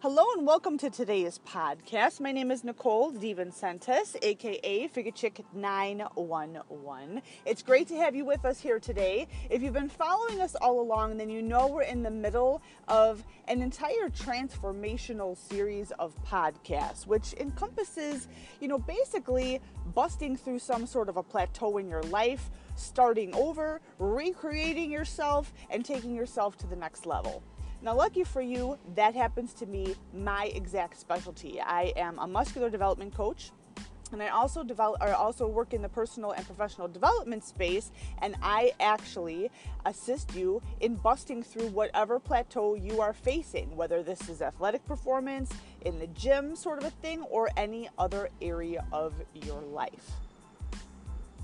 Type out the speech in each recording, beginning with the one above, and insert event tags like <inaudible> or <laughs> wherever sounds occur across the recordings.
Hello and welcome to today's podcast. My name is Nicole DeVincentis, aka Figure Chick 911. It's great to have you with us here today. If you've been following us all along, then you know we're in the middle of an entire transformational series of podcasts, which encompasses, you know, basically busting through some sort of a plateau in your life, starting over, recreating yourself, and taking yourself to the next level. Now, lucky for you, that happens to be my exact specialty. I am a muscular development coach. And I also develop, or also work in the personal and professional development space, and I actually assist you in busting through whatever plateau you are facing, whether this is athletic performance, in the gym, sort of a thing, or any other area of your life.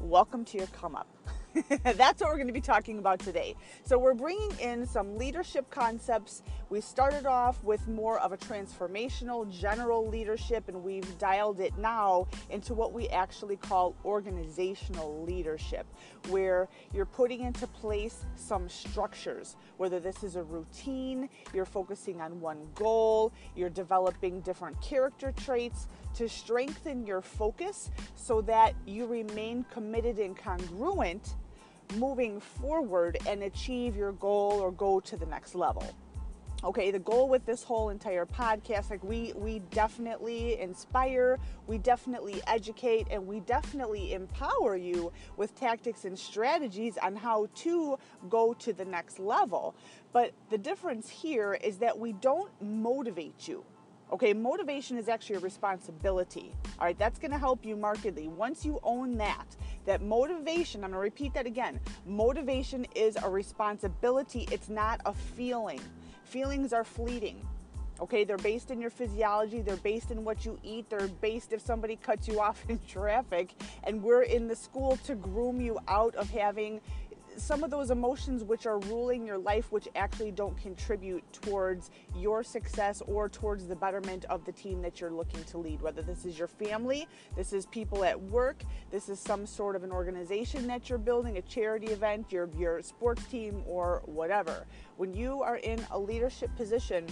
Welcome to your come up. <laughs> <laughs> That's what we're going to be talking about today. So, we're bringing in some leadership concepts. We started off with more of a transformational general leadership, and we've dialed it now into what we actually call organizational leadership, where you're putting into place some structures, whether this is a routine, you're focusing on one goal, you're developing different character traits to strengthen your focus so that you remain committed and congruent moving forward and achieve your goal or go to the next level. Okay the goal with this whole entire podcast like we we definitely inspire we definitely educate and we definitely empower you with tactics and strategies on how to go to the next level. But the difference here is that we don't motivate you Okay, motivation is actually a responsibility. All right, that's to help you markedly. Once you own that, that motivation, I'm to repeat that again. Motivation is a responsibility, it's not a feeling. Feelings are fleeting. Okay, they're based in your physiology, they're based in what you eat, they're based if somebody cuts you off <laughs> in traffic, and we're in the school to groom you out of having some of those emotions which are ruling your life, which actually don't contribute towards your success or towards the betterment of the team that you're looking to lead. Whether this is your family, this is people at work, this is some sort of an organization that you're building, a charity event, your, your sports team, or whatever. When you are in a leadership position,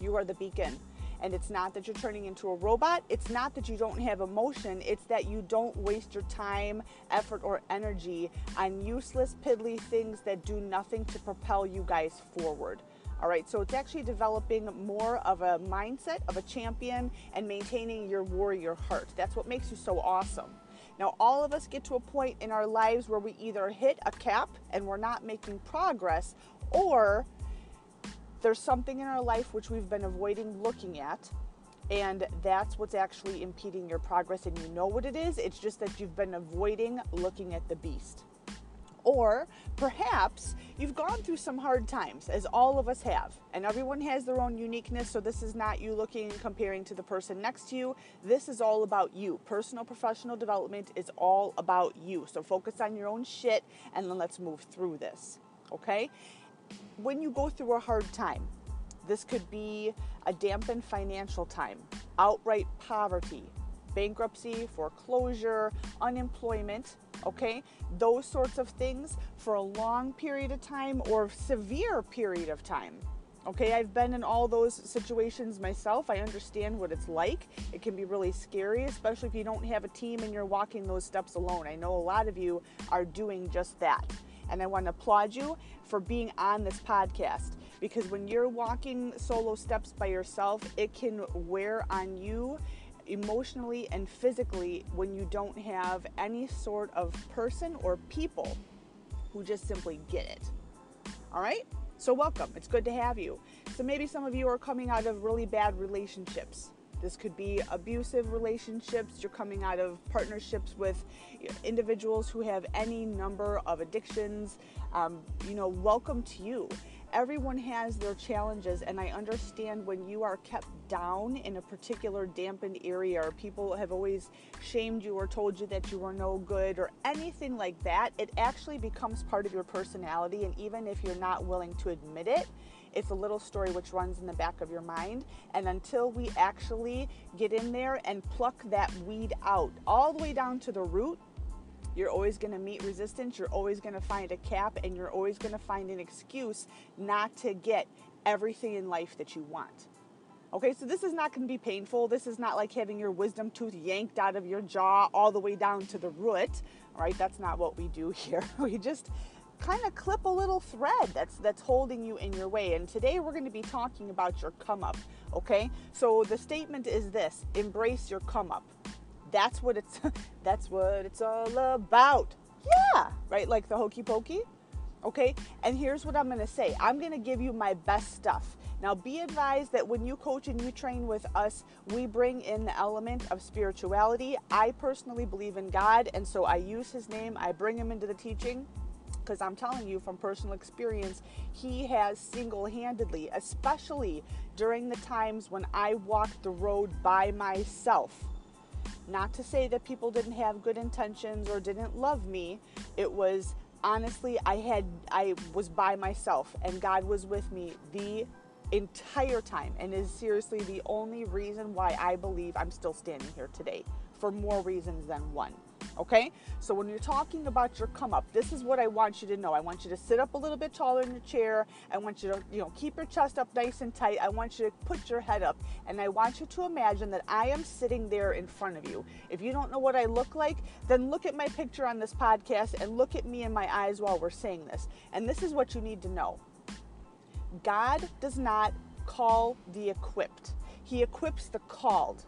you are the beacon. And it's not that you're turning into a robot. It's not that you don't have emotion. It's that you don't waste your time, effort, or energy on useless, piddly things that do nothing to propel you guys forward. All right, so it's actually developing more of a mindset of a champion and maintaining your warrior heart. That's what makes you so awesome. Now, all of us get to a point in our lives where we either hit a cap and we're not making progress, or there's something in our life which we've been avoiding looking at and that's what's actually impeding your progress and you know what it is it's just that you've been avoiding looking at the beast. Or perhaps you've gone through some hard times as all of us have and everyone has their own uniqueness so this is not you looking and comparing to the person next to you. This is all about you. Personal professional development is all about you. So focus on your own shit and then let's move through this okay when you go through a hard time, this could be a dampened financial time, outright poverty, bankruptcy, foreclosure, unemployment, okay? Those sorts of things for a long period of time or severe period of time. Okay, I've been in all those situations myself. I understand what it's like. It can be really scary, especially if you don't have a team and you're walking those steps alone. I know a lot of you are doing just that. And I want to applaud you for being on this podcast because when you're walking solo steps by yourself, it can wear on you emotionally and physically when you don't have any sort of person or people who just simply get it. All right? So, welcome. It's good to have you. So, maybe some of you are coming out of really bad relationships this could be abusive relationships. You're coming out of partnerships with individuals who have any number of addictions. Um, you know, welcome to you. Everyone has their challenges, and I understand when you are kept down in a particular dampened area, or people have always shamed you or told you that you were no good, or anything like that, it actually becomes part of your personality. And even if you're not willing to admit it, it's a little story which runs in the back of your mind. And until we actually get in there and pluck that weed out all the way down to the root, you're always going to meet resistance. You're always going to find a cap and you're always going to find an excuse not to get everything in life that you want. Okay, so this is not going to be painful. This is not like having your wisdom tooth yanked out of your jaw all the way down to the root. All right, that's not what we do <laughs> here. We just kind of clip a little thread that's that's holding you in your way. And today we're going to be talking about your come up. Okay, so the statement is this: embrace your come up. That's what it's. <laughs> that's what it's all about. Yeah, right. Like the hokey pokey. Okay, and here's what I'm going to say. I'm going to give you my best stuff. Now, be advised that when you coach and you train with us, we bring in the element of spirituality. I personally believe in God, and so I use His name, I bring Him into the teaching because I'm telling you from personal experience, he has single handedly, especially during the times when I walked the road by myself. Not to say that people didn't have good intentions or didn't love me. It was honestly, I had, I was by myself and God was with me the entire time and is seriously the only reason why I believe I'm still standing here today for more reasons than one. Okay? So when you're talking about your come up, this is what I want you to know. I want you to sit up a little bit taller in your chair. I want you to, you know, keep your chest up nice and tight. I want you to put your head up and I want you to imagine that I am sitting there in front of you. If you don't know what I look like, then look at my picture on this podcast and look at me in my eyes while we're saying this. And this is what you need to know. God does not call the equipped. He equips the called.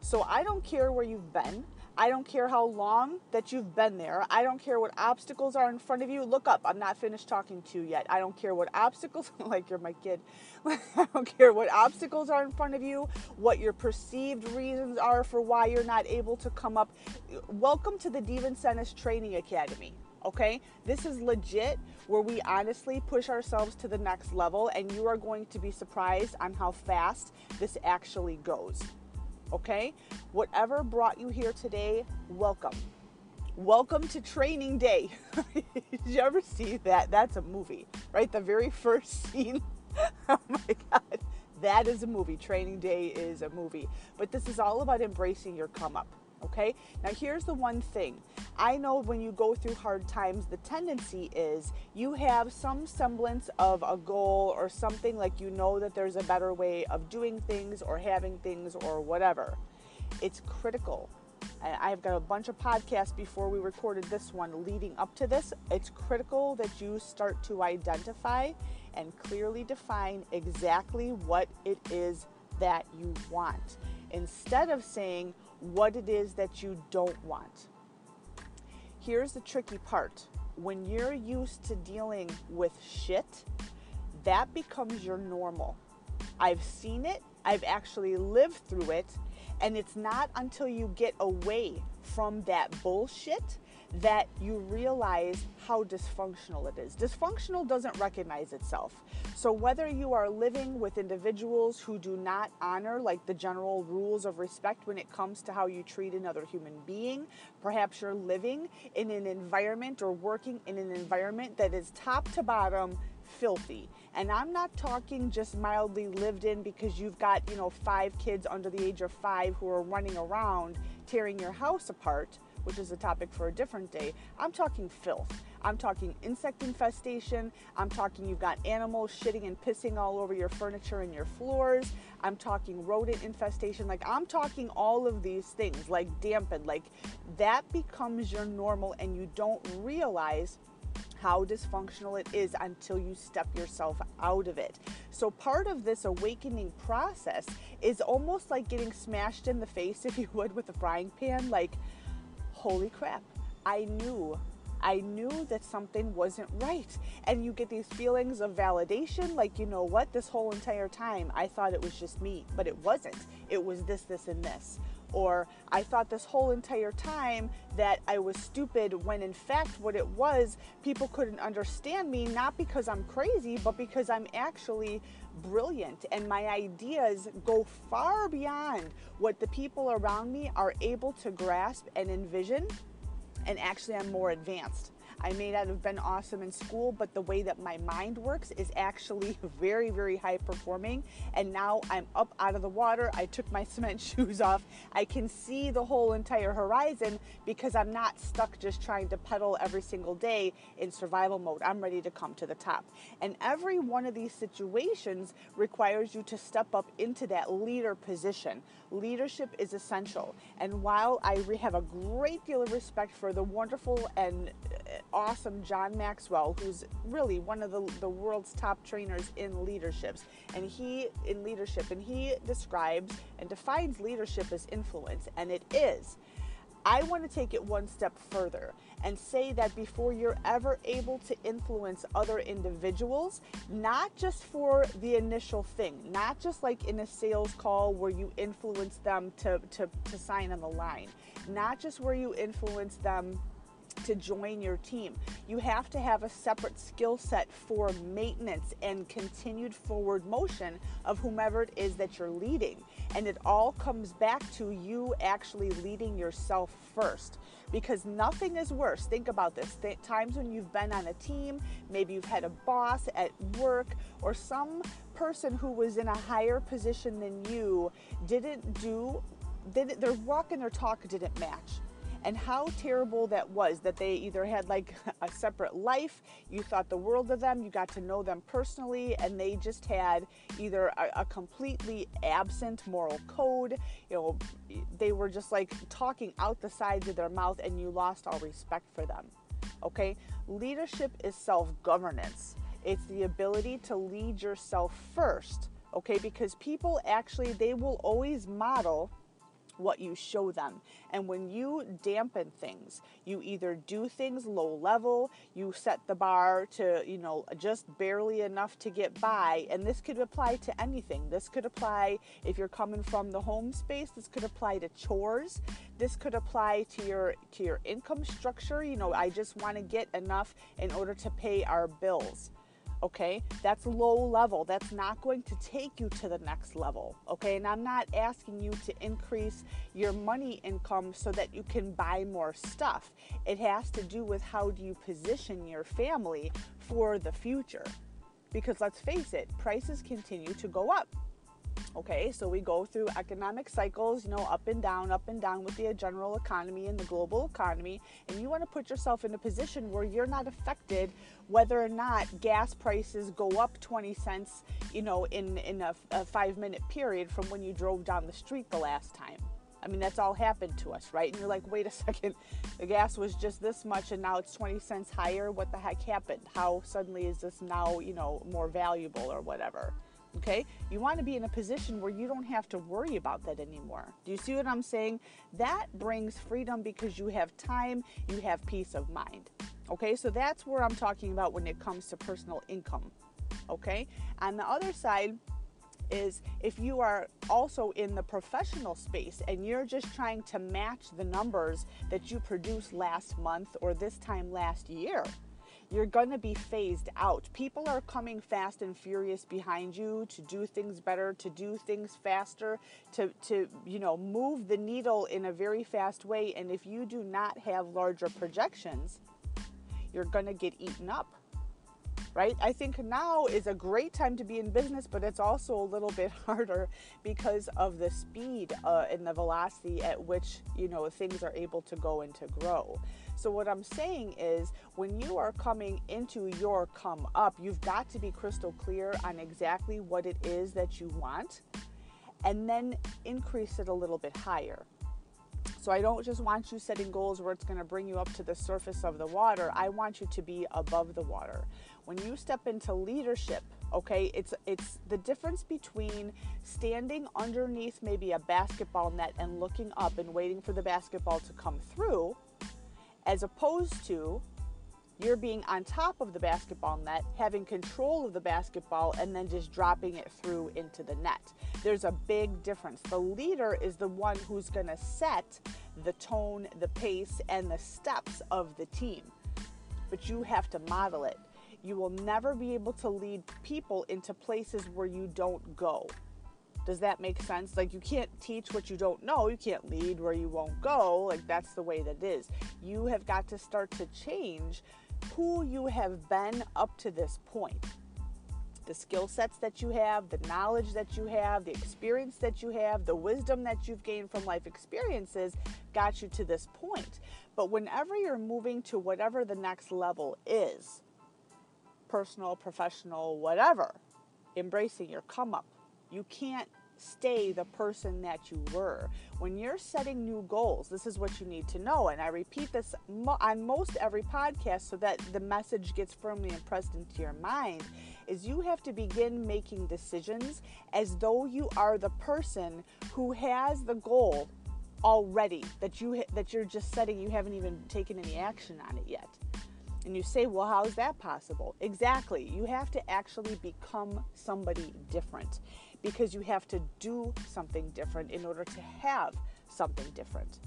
So I don't care where you've been. I don't care how long that you've been there. I don't care what obstacles are in front of you. Look up. I'm not finished talking to you yet. I don't care what obstacles, <laughs> like you're my kid. <laughs> I don't care what obstacles are in front of you, what your perceived reasons are for why you're not able to come up. Welcome to the DeVincentis Training Academy. Okay? This is legit where we honestly push ourselves to the next level, and you are going to be surprised on how fast this actually goes. Okay? Whatever brought you here today, welcome. Welcome to training day. <laughs> Did you ever see that? That's a movie, right? The very first <laughs> scene. oh my God. That is a movie. Training day is a movie. But this is all about embracing your come up. Okay? Now, here's the one thing I know when you go through hard times, the tendency is you have some semblance of a goal or something like you know that there's a better way of doing things or having things or whatever. It's critical. I've got a bunch of podcasts before we recorded this one leading up to this. It's critical that you start to identify and clearly define exactly what it is that you want instead of saying, what it is that you don't want. Here's the tricky part when you're used to dealing with shit, that becomes your normal. I've seen it, I've actually lived through it, and it's not until you get away from that bullshit that you realize how dysfunctional it is. Dysfunctional doesn't recognize itself. So, whether you are living with individuals who do not honor like the general rules of respect when it comes to how you treat another human being, perhaps you're living in an environment or working in an environment that is top to bottom filthy. And I'm not talking just mildly lived in because you've got, you know, five kids under the age of five who are running around tearing your house apart which is a topic for a different day. I'm talking filth. I'm talking insect infestation. I'm talking you've got animals shitting and pissing all over your furniture and your floors. I'm talking rodent infestation. Like, I'm talking all of these things, like dampen. Like, that becomes your normal, and you don't realize how dysfunctional it is until you step yourself out of it. So, part of this awakening process is almost like getting smashed in the face, <laughs> if you would, with a frying pan. Like, holy crap, I knew. I knew that something wasn't right. And you get these feelings of validation like, you know what, this whole entire time I thought it was just me, but it wasn't. It was this, this, and this. Or I thought this whole entire time that I was stupid when in fact what it was, people couldn't understand me, not because I'm crazy, but because I'm actually brilliant and my ideas go far beyond what the people around me are able to grasp and envision. And actually, I'm more advanced. I may not have been awesome in school, but the way that my mind works is actually <laughs> very, very high performing. And now I'm up out of the water. I took my <laughs> cement shoes off. I can see the whole entire horizon because I'm not stuck just trying to pedal every single day in survival mode. I'm ready to come to the top. And every one of these situations requires you to step up into that leader position. Leadership is essential. And while I have a great deal of respect for the wonderful and uh, awesome John Maxwell, who's really one of the, the world's top trainers in leaderships, and he in leadership, and he describes and defines leadership as influence, and it is. I want to take it one step further and say that before you're ever able to influence other individuals, not just for the initial thing, not just like in a sales call where you influence them to, to, to sign on the line, not just where you influence them to join your team. You have to have a separate skill set for maintenance and continued forward motion of whomever it is that you're leading. And it all comes back to you actually leading yourself first because nothing is worse. Think about this Th- times when you've been on a team, maybe you've had a boss at work or some person who was in a higher position than you didn't do, did, their walk and their talk didn't match and how terrible that was that they either had like a separate life, you thought the world of them, you got to know them personally, and they just had either a, a completely absent moral code, you know, they were just like talking out the sides of their mouth, and you lost all respect for them. Okay, leadership is self governance. It's the ability to lead yourself first, okay? Because people actually, they will always model what you show them. And when you dampen things, you either do things low level, you set the bar to, you know, just barely enough to get by. And this could apply to anything. This could apply if you're coming from the home space, this could apply to chores. This could apply to your to your income structure. You know, I just want to get enough in order to pay our bills okay? That's low level. That's not going to take you to the next level, okay? And I'm not asking you to increase your money income so that you can buy more stuff. It has to do with how do you position your family for the future. Because let's face it, prices continue to go up. Okay, so we go through economic cycles, you know, up and down, up and down with the general economy and the global economy. And you want to put yourself in a position where you're not affected whether or not gas prices go up 20 cents, you know, in, in a, a five minute period from when you drove down the street the last time. I mean, that's all happened to us, right? And you're like, wait a <laughs> second, the gas was just this much and now it's 20 cents higher. What the heck happened? How suddenly is this now, you know, more valuable or whatever? Okay? You want to be in a position where you don't have to worry about that anymore. Do you see what I'm saying? That brings freedom because you have time, you have peace of mind. Okay? So that's where I'm talking about when it comes to personal income. Okay? On the other side, is if you are also in the professional space and you're just trying to match the numbers that you produced last month or this time last year you're going to be phased out. People are coming fast and furious behind you to do things better, to do things faster, to, to you know, move the needle in a very fast way. And if you do not have larger projections, you're going to get eaten up right? I think now is a great time to be in business, but it's also a little bit <laughs> harder because of the speed uh, and the velocity at which you know things are able to go and to grow. So what I'm saying is, when you are coming into your come up, you've got to be crystal clear on exactly what it is that you want, and then increase it a little bit higher. So I don't just want you setting goals where it's going to bring you up to the surface of the water. I want you to be above the water. When you step into leadership, okay, it's it's the difference between standing underneath maybe a basketball net and looking up and waiting for the basketball to come through as opposed to you're being on top of the basketball net, having control of the basketball, and then just dropping it through into the net. There's a big difference. The leader is the one who's going to set the tone, the pace, and the steps of the team. But you have to model it. You will never be able to lead people into places where you don't go. Does that make sense? Like, you can't teach what you don't know. You can't lead where you won't go. Like, that's the way that is. You have got to start to change who you have been up to this point. The skill sets that you have, the knowledge that you have, the experience that you have, the wisdom that you've gained from life experiences got you to this point. But whenever you're moving to whatever the next level is, personal, professional, whatever, embracing your come up, you can't stay the person that you were. When you're setting new goals, this is what you need to know. And I repeat this on most every podcast so that the message gets firmly impressed into your mind is you have to begin making decisions as though you are the person who has the goal already that you that you're just setting you haven't even taken any action on it yet. And you say, well, how is that possible? Exactly. You have to actually become somebody different because you have to do something different in order to have something different.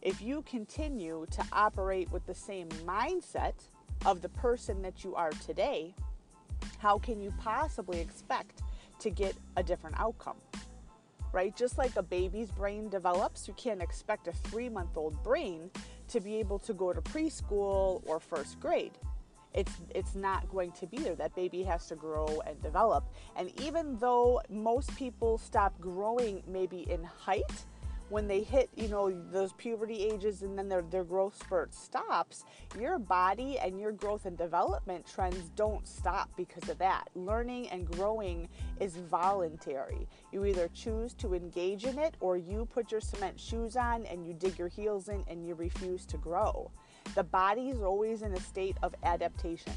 If you continue to operate with the same mindset of the person that you are today, how can you possibly expect to get a different outcome? Right? Just like a baby's brain develops, you can't expect a three month old brain to be able to go to preschool or first grade it's it's not going to be there. That baby has to grow and develop. And even though most people stop growing maybe in height when they hit you know those puberty ages and then their, their growth spurt stops your body and your growth and development trends don't stop because of that. Learning and growing is voluntary. You either choose to engage in it or you put your cement shoes on and you dig your heels in and you refuse to grow the body is always in a state of adaptation.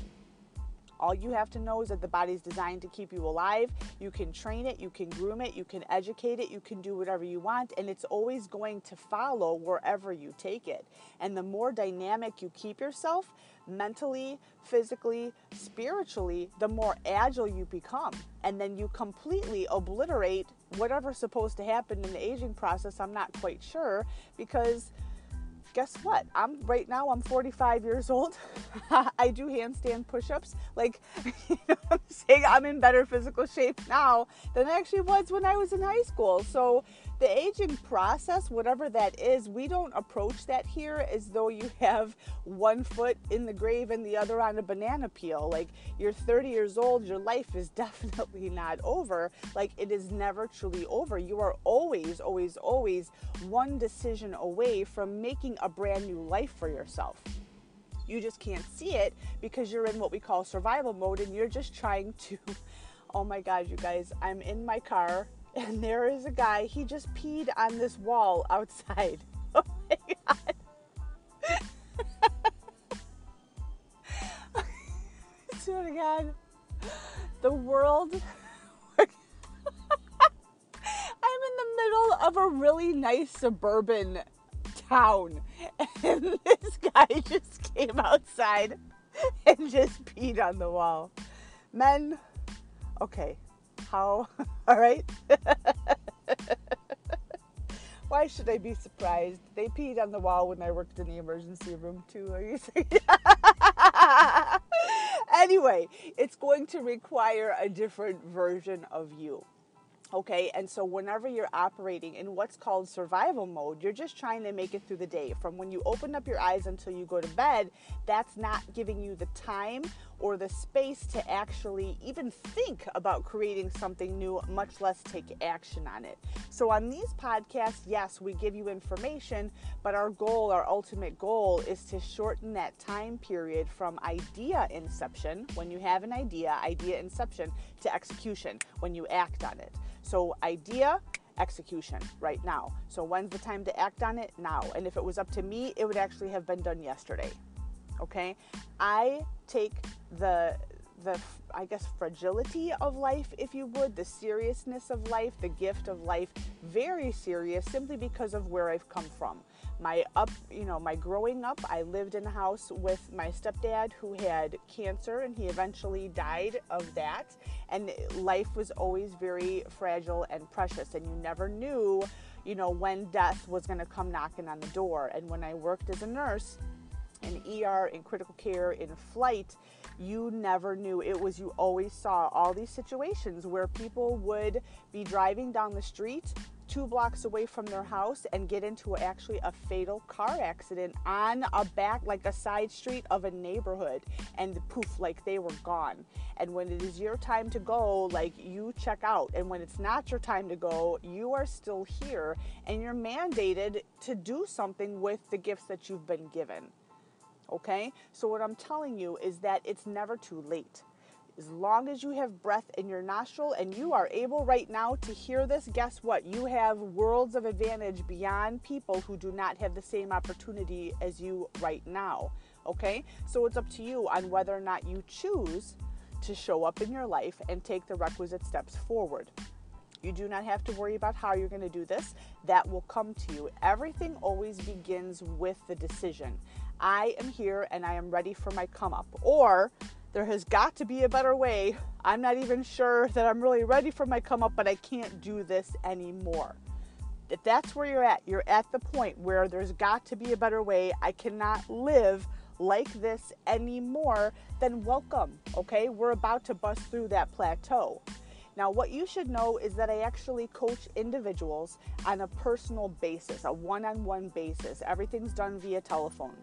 All you have to know is that the body is designed to keep you alive. You can train it, you can groom it, you can educate it, you can do whatever you want, and it's always going to follow wherever you take it. And the more dynamic you keep yourself, mentally, physically, spiritually, the more agile you become. And then you completely obliterate whatever's supposed to happen in the aging process. I'm not quite sure because guess what? I'm right now I'm 45 years old. <laughs> I do handstand push-ups. Like, <laughs> you know I'm saying? I'm in better physical shape now than I actually was when I was in high school. So the aging process, whatever that is, we don't approach that here as though you have one foot in the grave and the other on a banana peel. Like you're 30 years old, your life is <laughs> definitely not over. Like it is never truly over. You are always, always, always one decision away from making a brand new life for yourself. You just can't see it because you're in what we call survival mode and you're just trying to. <laughs> Oh my God, you guys, I'm in my car and there is a guy, he just peed on this wall outside. <laughs> Oh my god. Swear to God, the world. <laughs> I'm in the middle of a really nice suburban town, and <laughs> this guy just came outside and just peed on the wall. Men, okay, how? <laughs> All right. <laughs> Why should I be surprised? They peed on the wall when I worked in the emergency room too. Are you <laughs> saying? anyway, it's going to require a different version of you. Okay, and so whenever you're operating in what's called survival mode, you're just trying to make it through the day. From when you open up your eyes until you go to bed, that's not giving you the time or the space to actually even think about creating something new, much less take action on it. So, on these podcasts, yes, we give you information, but our goal, our ultimate goal, is to shorten that time period from idea inception, when you have an idea, idea inception, to execution, when you act on it. So, idea, execution right now. So, when's the time to act on it? Now. And if it was up to me, it would actually have been done yesterday. Okay? I take the the I guess fragility of life, if you would, the seriousness of life, the gift of life, very serious simply because of where I've come from. My up you know my growing up i lived in a house with my stepdad who had cancer and he eventually died of that. And life was always very fragile and precious. And you never knew you know when death was going to come knocking on the door. And when i worked as a nurse in er in critical care in flight you never knew it was you always saw all these situations where people would be driving down the street two blocks away from their house and get into actually a fatal car accident on a back, like a side street of a neighborhood, and poof, like they were gone. And when it is your time to go, like you check out. And when it's not your time to go, you are still here and you're mandated to do something with the gifts that you've been given. Okay? So, what I'm telling you is that it's never too late as long as you have breath in your nostril and you are able right now to hear this, guess what? You have worlds of advantage beyond people who do not have the same opportunity as you right now. Okay? So it's up to you on whether or not you choose to show up in your life and take the requisite steps forward. You do not have to worry about how you're going to do this. That will come to you. Everything always begins with the decision. I am here and I am ready for my come up. Or there has got to be a better way. I'm not even sure that I'm really ready for my come up, but I can't do this anymore. If that's where you're at, you're at the point where there's got to be a better way. I cannot live like this anymore, then welcome. Okay, we're about to bust through that plateau. Now, what you should know is that I actually coach individuals on a personal basis, a one on one basis. Everything's done via telephone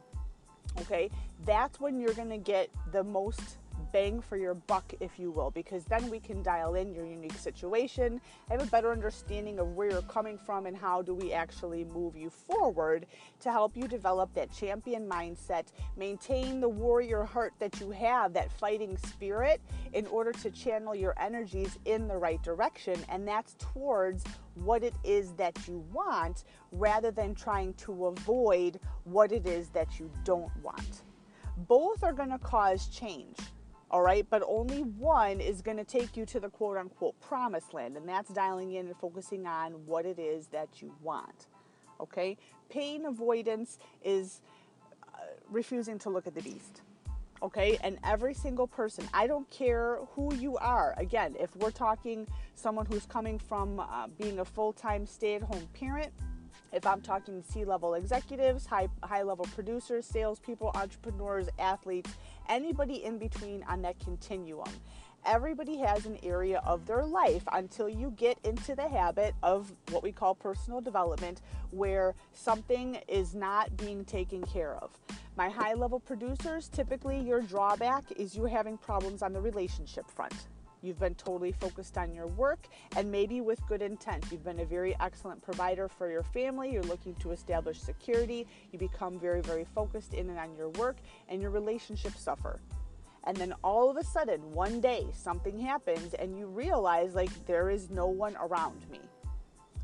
okay, that's when you're to get the most bang for your buck, if you will, because then we can dial in your unique situation, have a better understanding of where you're coming from and how do we actually move you forward to help you develop that champion mindset, maintain the warrior heart that you have, that fighting spirit, in order to channel your energies in the right direction. And that's towards what it is that you want rather than trying to avoid what it is that you don't want. Both are going to cause change all right? But only one is going to take you to the quote unquote promised land and that's dialing in and focusing on what it is that you want okay? Pain avoidance is uh, refusing to look at the beast okay? And every single person i don't care who you are. Again if we're talking someone who's coming from uh, being a full-time stay-at-home parent if I'm talking C level executives, high, high level producers, salespeople, entrepreneurs, athletes, anybody in between on that continuum. Everybody has an area of their life until you get into the habit of what we call personal development, where something is not being taken care of. My high level producers, typically your drawback is you're having problems on the relationship front. You've been totally focused on your work and maybe with good intent. You've been a very excellent provider for your family. You're looking to establish security. You become very, very focused in and on your work, and your relationships suffer. And then all of a sudden, one day, something happens and you realize like there is no one around me.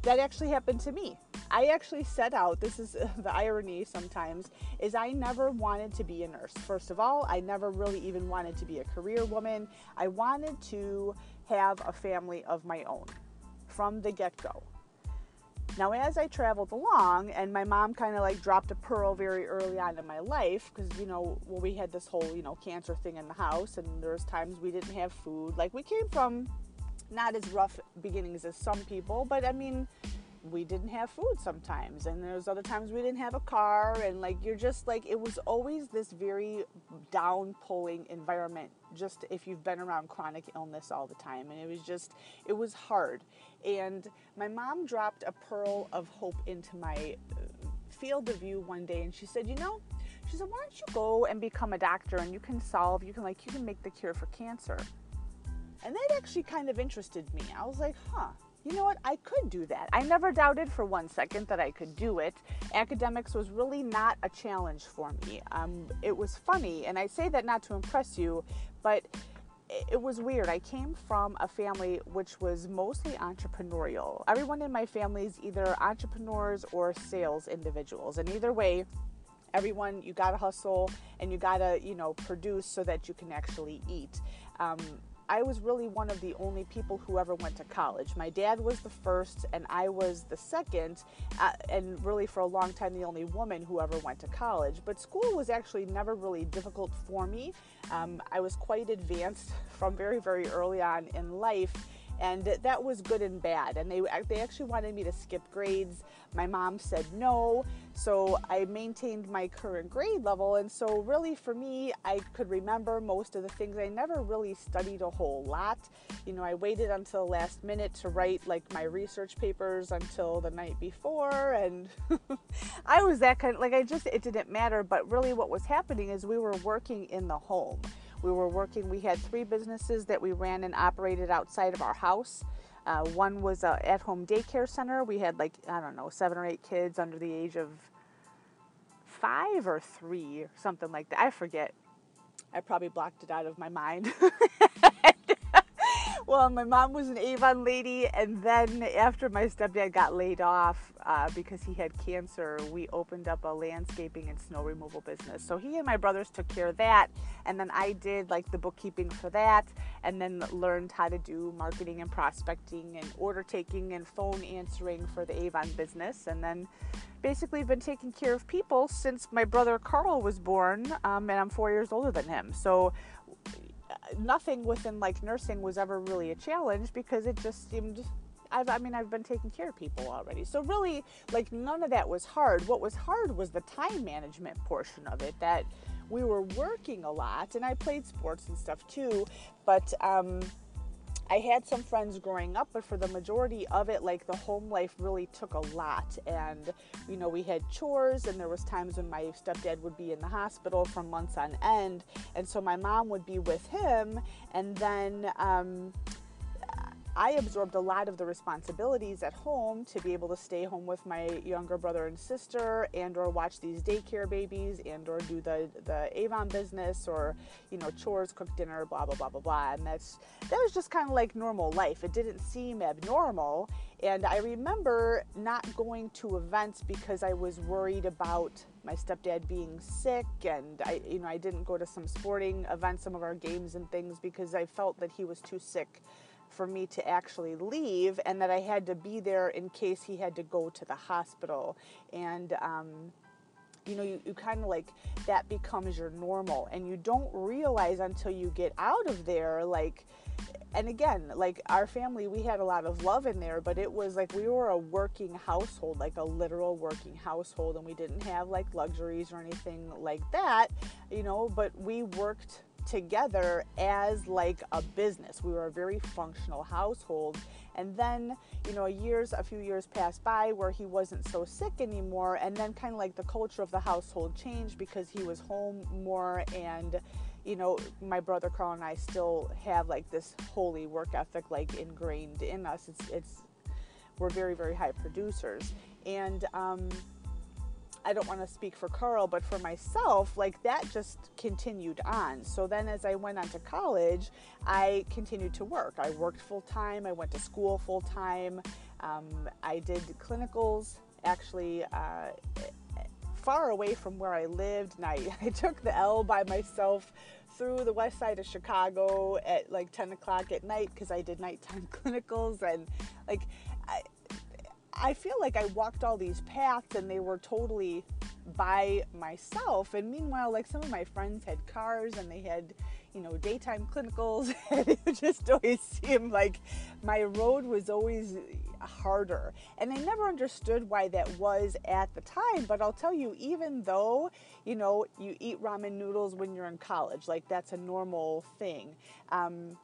That actually happened to me. I actually set out, this is <laughs> the irony sometimes, is I never wanted to be a nurse. First of all, I never really even wanted to be a career woman. I wanted to have a family of my own from the get go. Now, as I traveled along, and my mom kind of like dropped a pearl very early on in my life, because you know, well, we had this whole you know cancer thing in the house, and there was times we didn't have food. Like we came from not as rough beginnings as some people, but I mean, we didn't have food sometimes and there's other times we didn't have a car and like you're just like it was always this very down pulling environment just if you've been around chronic illness all the time and it was just it was hard. And my mom dropped a pearl of hope into my uh, field of view one day and she said you know she said why don't you go and become a doctor and you can solve you can like you can make the cure for cancer and that actually kind of interested me i was like huh you know what, I could do that. I never doubted for one second that I could do it. Academics was really not a challenge for me. Um, it was funny, and I say that not to impress you, but it was weird. I came from a family which was mostly entrepreneurial. Everyone in my family is either entrepreneurs or sales individuals, and either way, everyone you gotta hustle and you gotta you know produce so that you can actually eat. Um, I was really one of the only people who ever went to college. My dad was the first, and I was the second, uh, and really for a long time, the only woman who ever went to college. But school was actually never really difficult for me. Um, I was quite advanced <laughs> from very, very early on in life. And that was good and bad. And they uh, they actually wanted me to skip grades. My mom said no, so I maintained my current grade level. And so really for me, I could remember most of the things. I never really studied a whole lot. You know, I waited until the last minute to write like my research papers until the night before, and <laughs> I was that kind. Of, like I just it didn't matter. But really, what was happening is we were working in the home. We were working, we had three businesses that we ran and operated outside of our house. Uh, one was a at home daycare center. We had like, I don't know, seven or eight kids under the age of five or three, or something like that. I forget. I probably blocked it out of my mind. <laughs> well, my mom was an Avon lady, and then after my stepdad got laid off uh, because he had cancer, we opened up a landscaping and snow removal business. So he and my brothers took care of that, and then I did like the bookkeeping for that, and then learned how to do marketing and prospecting and order taking and phone answering for the Avon business, and then basically been taking care of people since my brother Carl was born, um, and I'm four years older than him. So nothing within like nursing was ever really a challenge because it just seemed I've, I mean, I've been taking care of people already. So, really, like, none of that was hard. What was hard was the time management portion of it that we were working a lot, and I played sports and stuff too. But, um, I had some friends growing up, but for the majority of it, like the home life really took a lot. And, you know, we had chores, and there was times when my stepdad would be in the hospital for months on end. And so my mom would be with him, and then, um, I absorbed a lot of the responsibilities at home to be able to stay home with my younger brother and sister and or watch these daycare babies and or do the the Avon business or you know chores cook dinner blah blah blah blah blah. And that's that was just kind of like normal life. It didn't seem abnormal. And I remember not going to events because I was worried about my stepdad being sick and I you know I didn't go to some sporting events some of our games and things because I felt that he was too sick for me to actually leave and that I had to be there in case he had to go to the hospital. And, um, you know, you, you kind of like that becomes your normal, and you don't realize until you get out of there, like, and again, like our family, we had a lot of love in there, but it was like we were a working household, like a literal working household, and we didn't have like luxuries or anything like that, you know, but we worked together as like a business. We were a very functional household. And then, you know, years, a few years passed by where he wasn't so sick anymore. And then kind of like the culture of the household changed because he was home more and you know, my brother Carl and I still have like this holy work ethic like ingrained in us. It's it's we're very very high producers, and um, I don't want to speak for Carl, but for myself, like that just continued on. So then as I went on to college, I continued to work. I worked full time, I went to school full time, um, I did clinicals actually. Uh, far away from where I lived, and I, <laughs> I took the L by myself through the west side of Chicago at like 10 o'clock at night because I did nighttime <laughs> clinicals and like I, I feel like I walked all these paths and they were totally by myself. And meanwhile, like some of my friends had cars and they had, you know, daytime clinicals. <laughs> and it just always seemed like my road was always harder. And I never understood why that was at the time. But I'll tell you, even though, you know, you eat ramen noodles when you're in college, like that's a normal thing. Um,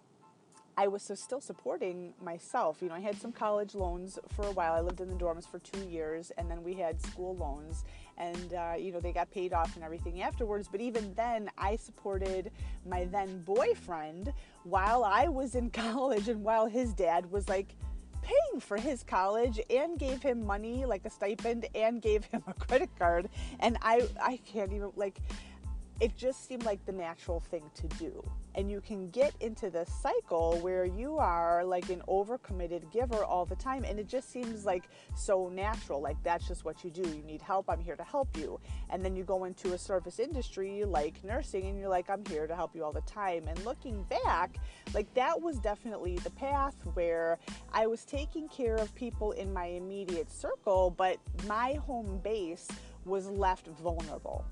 I was so still supporting myself. You know, I had some college loans for a while. I lived in the dorms for two years, and then we had school loans, and uh, you know they got paid off and everything afterwards. But even then, I supported my then boyfriend while I was in <laughs> college, and while his dad was like paying for his college and gave him money like a stipend and gave him a credit card and I I can't even like it just seemed like the natural thing to do. And you can get into this cycle where you are like an overcommitted giver all the time. And it just seems like so natural. Like that's just what you do. You need help, I'm here to help you. And then you go into a service industry like nursing and you're like, I'm here to help you all the time. And looking back, like that was definitely the path where I was taking care of people in my immediate circle, but my home base was left vulnerable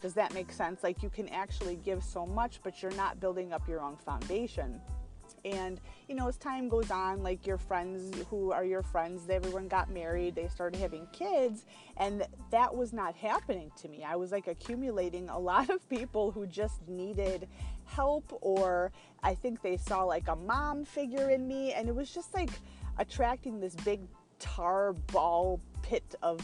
does that make sense? Like you can actually give so much, but you're not building up your own foundation. And, you know, as time goes on, like your friends who are your friends, everyone got married, they started having kids, and that was not happening to me. I was like accumulating a lot of people who just needed help, or I think they saw like a mom figure in me, and it was just like attracting this big tar ball pit of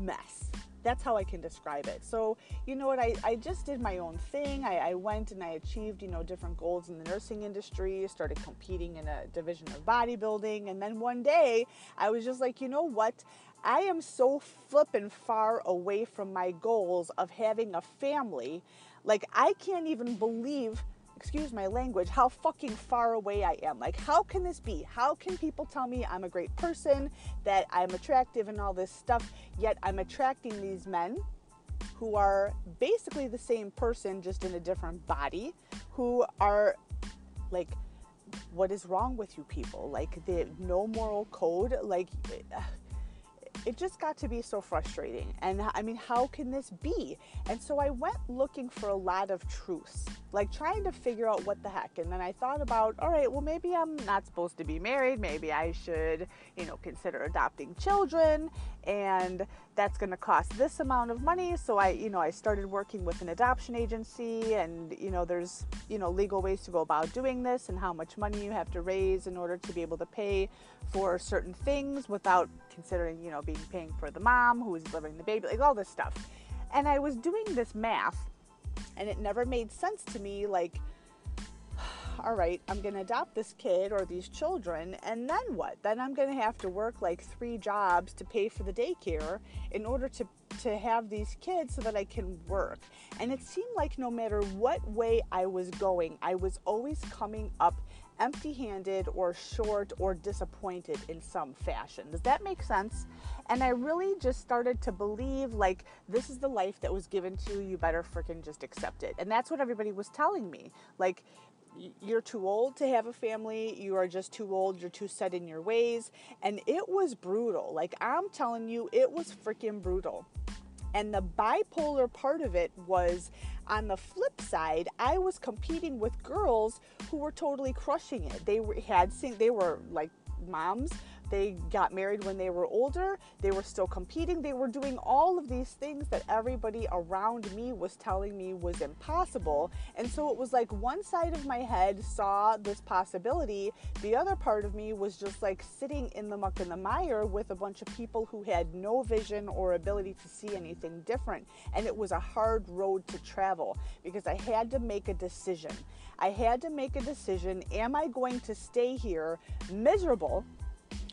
mess that's how I can describe it. So, you know what, I, I just did my own thing. I, I went and I achieved, you know, different goals in the nursing industry, started competing in a division of bodybuilding. And then one day I was just like, you know what? I am so flippin' far away from my goals of having a family. Like, I can't even believe excuse my language, how fucking far away I am. Like, how can this be? How can people tell me I'm a great person, that I'm attractive and all this stuff, yet I'm attracting these men who are basically the same person, just in a different body, who are like, what is wrong with you people? Like, the no moral code, like, eh, it just got to be so frustrating. And I mean, how can this be? And so I went looking for a lot of truths, like trying to figure out what the heck. And then I thought about, all right, well, maybe I'm not supposed to be married. Maybe I should, you know, consider adopting children. And that's going to cost this amount of money. So I, you know, I started working with an adoption agency and, you know, there's, you know, legal ways to go about doing this and how much money you have to raise in order to be able to pay for certain things without considering, you know, being paying for the mom who is delivering the baby, like all this stuff. And I was doing this math and it never made sense to me like all right, I'm going to adopt this kid or these children, and then what? Then I'm going to have to work like three jobs to pay for the daycare in order to, to have these kids so that I can work. And it seemed like no matter what way I was going, I was always coming up empty handed or short or disappointed in some fashion. Does that make sense? And I really just started to believe like this is the life that was given to you, you better freaking just accept it. And that's what everybody was telling me. Like, you're too old to have a family. You are just too old. You're too set in your ways. And it was brutal. Like, I'm telling you, it was freaking brutal. And the bipolar part of it was on the flip side, I was competing with girls who were totally crushing it. They were, had seen, they were like moms they got married when they were older. They were still competing. They were doing all of these things that everybody around me was telling me was impossible. And so it was like one side of my head saw this possibility. The other part of me was just like sitting in the muck and the mire with a bunch of people who had no vision or ability to see anything different. And it was a hard road to travel because I had to make a decision. I had to make a decision. Am I going to stay here miserable?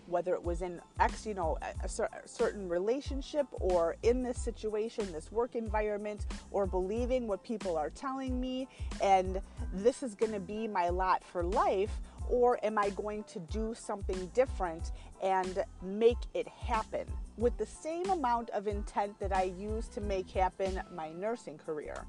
Whether it was in X, you know, a, a, certain relationship or in this situation, this work environment, or believing what people are telling me, and this is going to be my lot for life, or am I going to do something different and make it happen with the same amount of intent that I used to make happen my nursing career?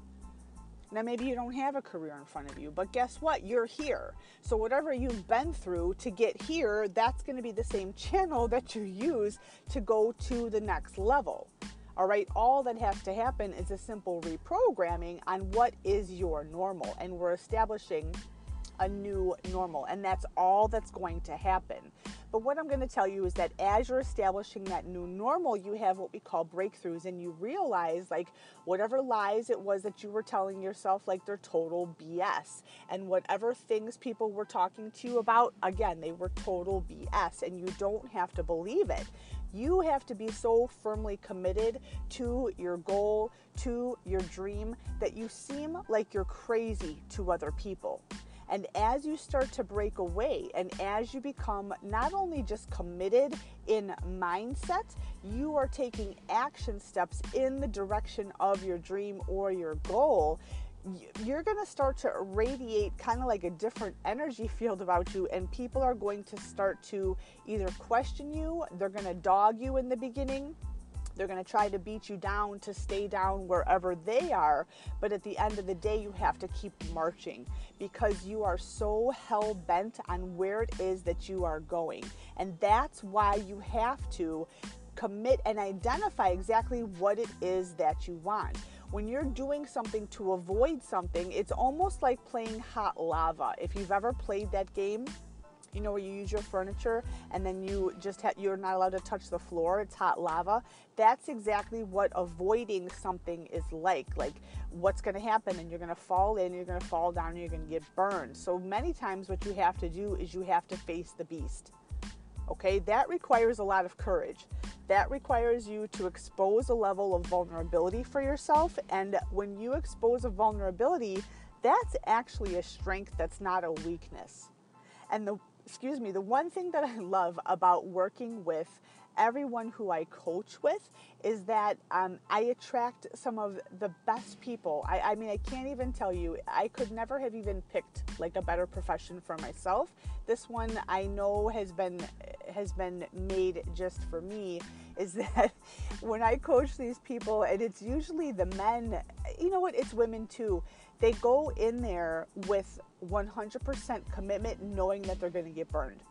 Now, maybe you don't have a career in front of you, but guess what? You're here. So, whatever you've been through to get here, that's going to be the same channel that you use to go to the next level. All right, all that has to happen is a simple reprogramming on what is your normal, and we're establishing a new normal, and that's all that's going to happen. But what I'm going to tell you is that as you're establishing that new normal, you have what we call breakthroughs, and you realize like whatever lies it was that you were telling yourself, like they're total BS. And whatever things people were talking to you about, again, they were total BS, and you don't have to believe it. You have to be so firmly committed to your goal, to your dream, that you seem like you're crazy to other people. And as you start to break away and as you become not only just committed in mindset, you are taking action steps in the direction of your dream or your goal you're going to start to radiate kind of like a different energy field about you, and people are going to start to either question you, they're going to dog you in the beginning, they're going to try to beat you down to stay down wherever they are. But at the end of the day, you have to keep marching because you are so hell bent on where it is that you are going. And that's why you have to commit and identify exactly what it is that you want. when you're doing something to avoid something, it's almost like playing hot lava. If you've ever played that game, you know where you use your furniture and then you just you're not allowed to touch the floor it's hot lava. That's exactly what avoiding something is like like what's going to happen and you're going to fall in you're going to fall down and you're going to get burned. So many times what you have to do is you have to face the beast okay? That requires a lot of courage. That requires you to expose a level of vulnerability for yourself and when you expose a vulnerability that's actually a strength that's not a weakness. And the excuse me, the one thing that I love about working with everyone who I coach with is that um, I attract some of the best people. I, I, mean, I can't even tell you, I could never have even picked like a better profession for myself. This one I know has been has been made just for me is <laughs> that when I coach these people and it's usually the men, you know what, it's women too they go in there with 100% commitment, knowing that they're going to get burned.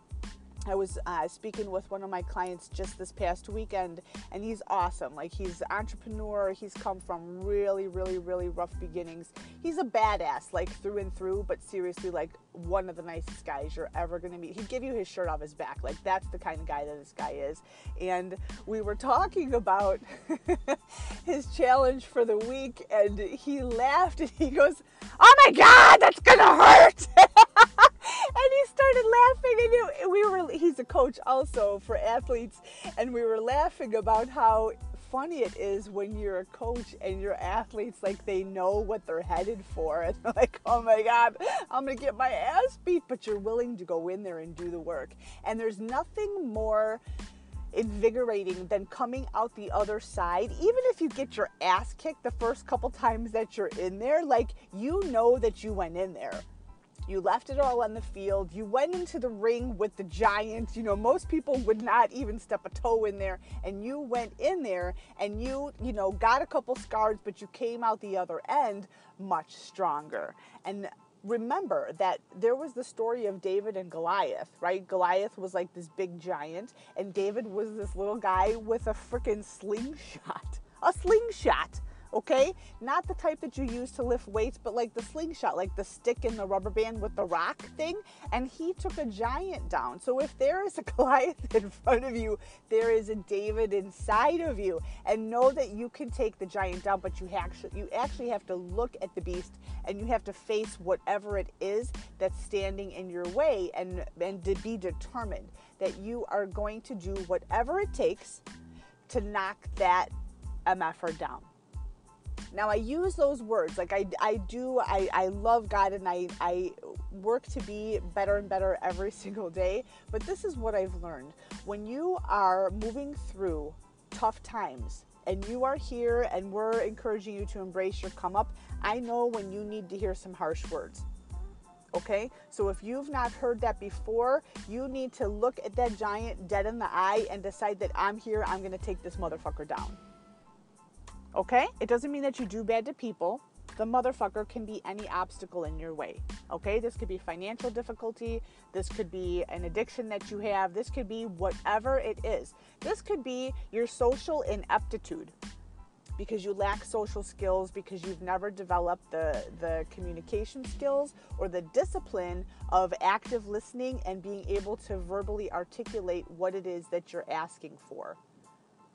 I was uh, speaking with one of my clients just this past weekend, and he's awesome. Like, he's an entrepreneur. He's come from really, really, really rough beginnings. He's a badass, like, through and through, but seriously, like, one of the nicest guys you're ever going to meet. He'd give you his shirt off his back. Like, that's the kind of guy that this guy is. And we were talking about <laughs> his challenge for the week, and he laughed and he goes, Oh my God, that's going to hurt. <laughs> started laughing and we were he's a coach also for athletes and we were laughing about how funny it is when you're a coach and your athletes like they know what they're headed for and they're like oh my god i'm gonna get my ass beat but you're willing to go in there and do the work. And there's nothing more invigorating than coming out the other side even if you get your ass kicked the first couple times that you're in there like you know that you went in there you left it all on the field. You went into the ring with the Giants. You know, most people would not even step a toe in there. And you went in there and you, you know, got a couple scars, but you came out the other end much stronger. And remember that there was the story of David and Goliath, right? Goliath was like this big giant, and David was this little guy with a freaking slingshot. A slingshot okay? Not the type that you use to lift weights, but like the slingshot, like the stick in the rubber band with the rock thing. And he took a giant down. So if there is a <laughs> Goliath in front of you, there is a David inside of you. And know that you can take the giant down, but you actually you actually have to look at the beast and you have to face whatever it is that's standing in your way and and to be determined that you are going to do whatever it takes to knock that MFR down. Now I use those words like I, I do I, I love God and I, I work to be better and better every <laughs> single day. But this is what I've learned. When you are moving through tough times and you are here and we're encouraging you to embrace your come up, I know when you need to hear some harsh words. Okay, so if you've not heard that before, you need to look at that giant dead in the eye and decide that I'm here, I'm gonna take this motherfucker down. Okay? It doesn't mean that you do bad to people. The motherfucker can be any obstacle in your way. Okay? This could be financial difficulty. This could be an addiction that you have. This could be whatever it is. This could be your social ineptitude because you lack social skills, because you've never developed the, the communication skills or the discipline of active listening and being able to verbally articulate what it is that you're asking for.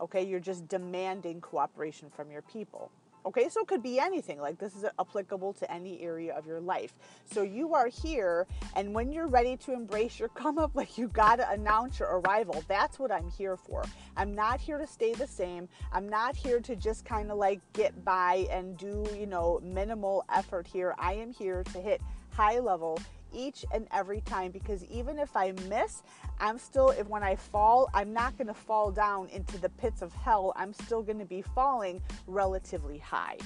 Okay, you're just demanding cooperation from your people. Okay, so it could be anything. Like this is applicable to any area of your life. So you are here, and when you're ready to embrace your come up, <laughs> like you got to announce your arrival. That's what I'm here for. I'm not here to stay the same. I'm not here to just kind of like get by and do, you know, minimal effort here. I am here to hit high level each and every time because even if I miss, I'm still, if when I fall, I'm not going to fall down into the pits of hell. I'm still going to be falling relatively high.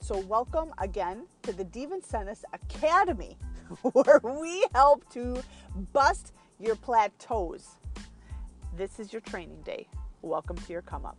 So, welcome again to the DeVincentis Academy, <laughs> where we help to bust your plateaus. This is your training day. Welcome to your come up.